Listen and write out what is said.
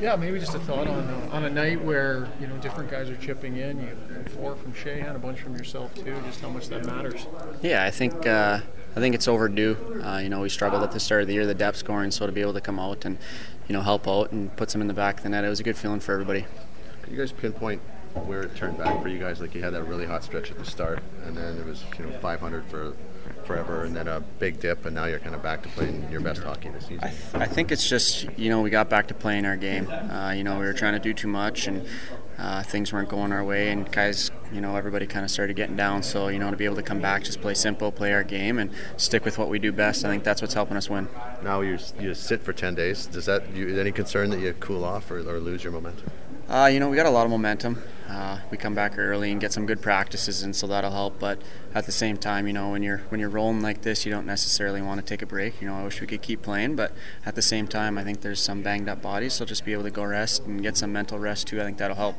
Yeah, maybe just a thought on uh, on a night where you know different guys are chipping in. You four from Shea and a bunch from yourself too. Just how much that matters. Yeah, I think uh, I think it's overdue. Uh, you know, we struggled at the start of the year, the depth scoring, so to be able to come out and you know help out and put some in the back of the net, it was a good feeling for everybody. Could you guys pinpoint where it turned back for you guys? Like you had that really hot stretch at the start, and then it was you know 500 for forever, and then a big dip, and now you're kind of back to playing your best hockey this season. I, th- I think it's just you know we got back to playing our game. Uh, you know we were trying to do too much and. Uh, things weren't going our way, and guys, you know, everybody kind of started getting down. So, you know, to be able to come back, just play simple, play our game, and stick with what we do best. I think that's what's helping us win. Now you you sit for 10 days. Does that you any concern that you cool off or, or lose your momentum? Uh, you know, we got a lot of momentum. Uh, we come back early and get some good practices, and so that'll help. But at the same time, you know, when you're when you're rolling like this, you don't necessarily want to take a break. You know, I wish we could keep playing, but at the same time, I think there's some banged up bodies, so just be able to go rest and get some mental rest too. I think that'll help.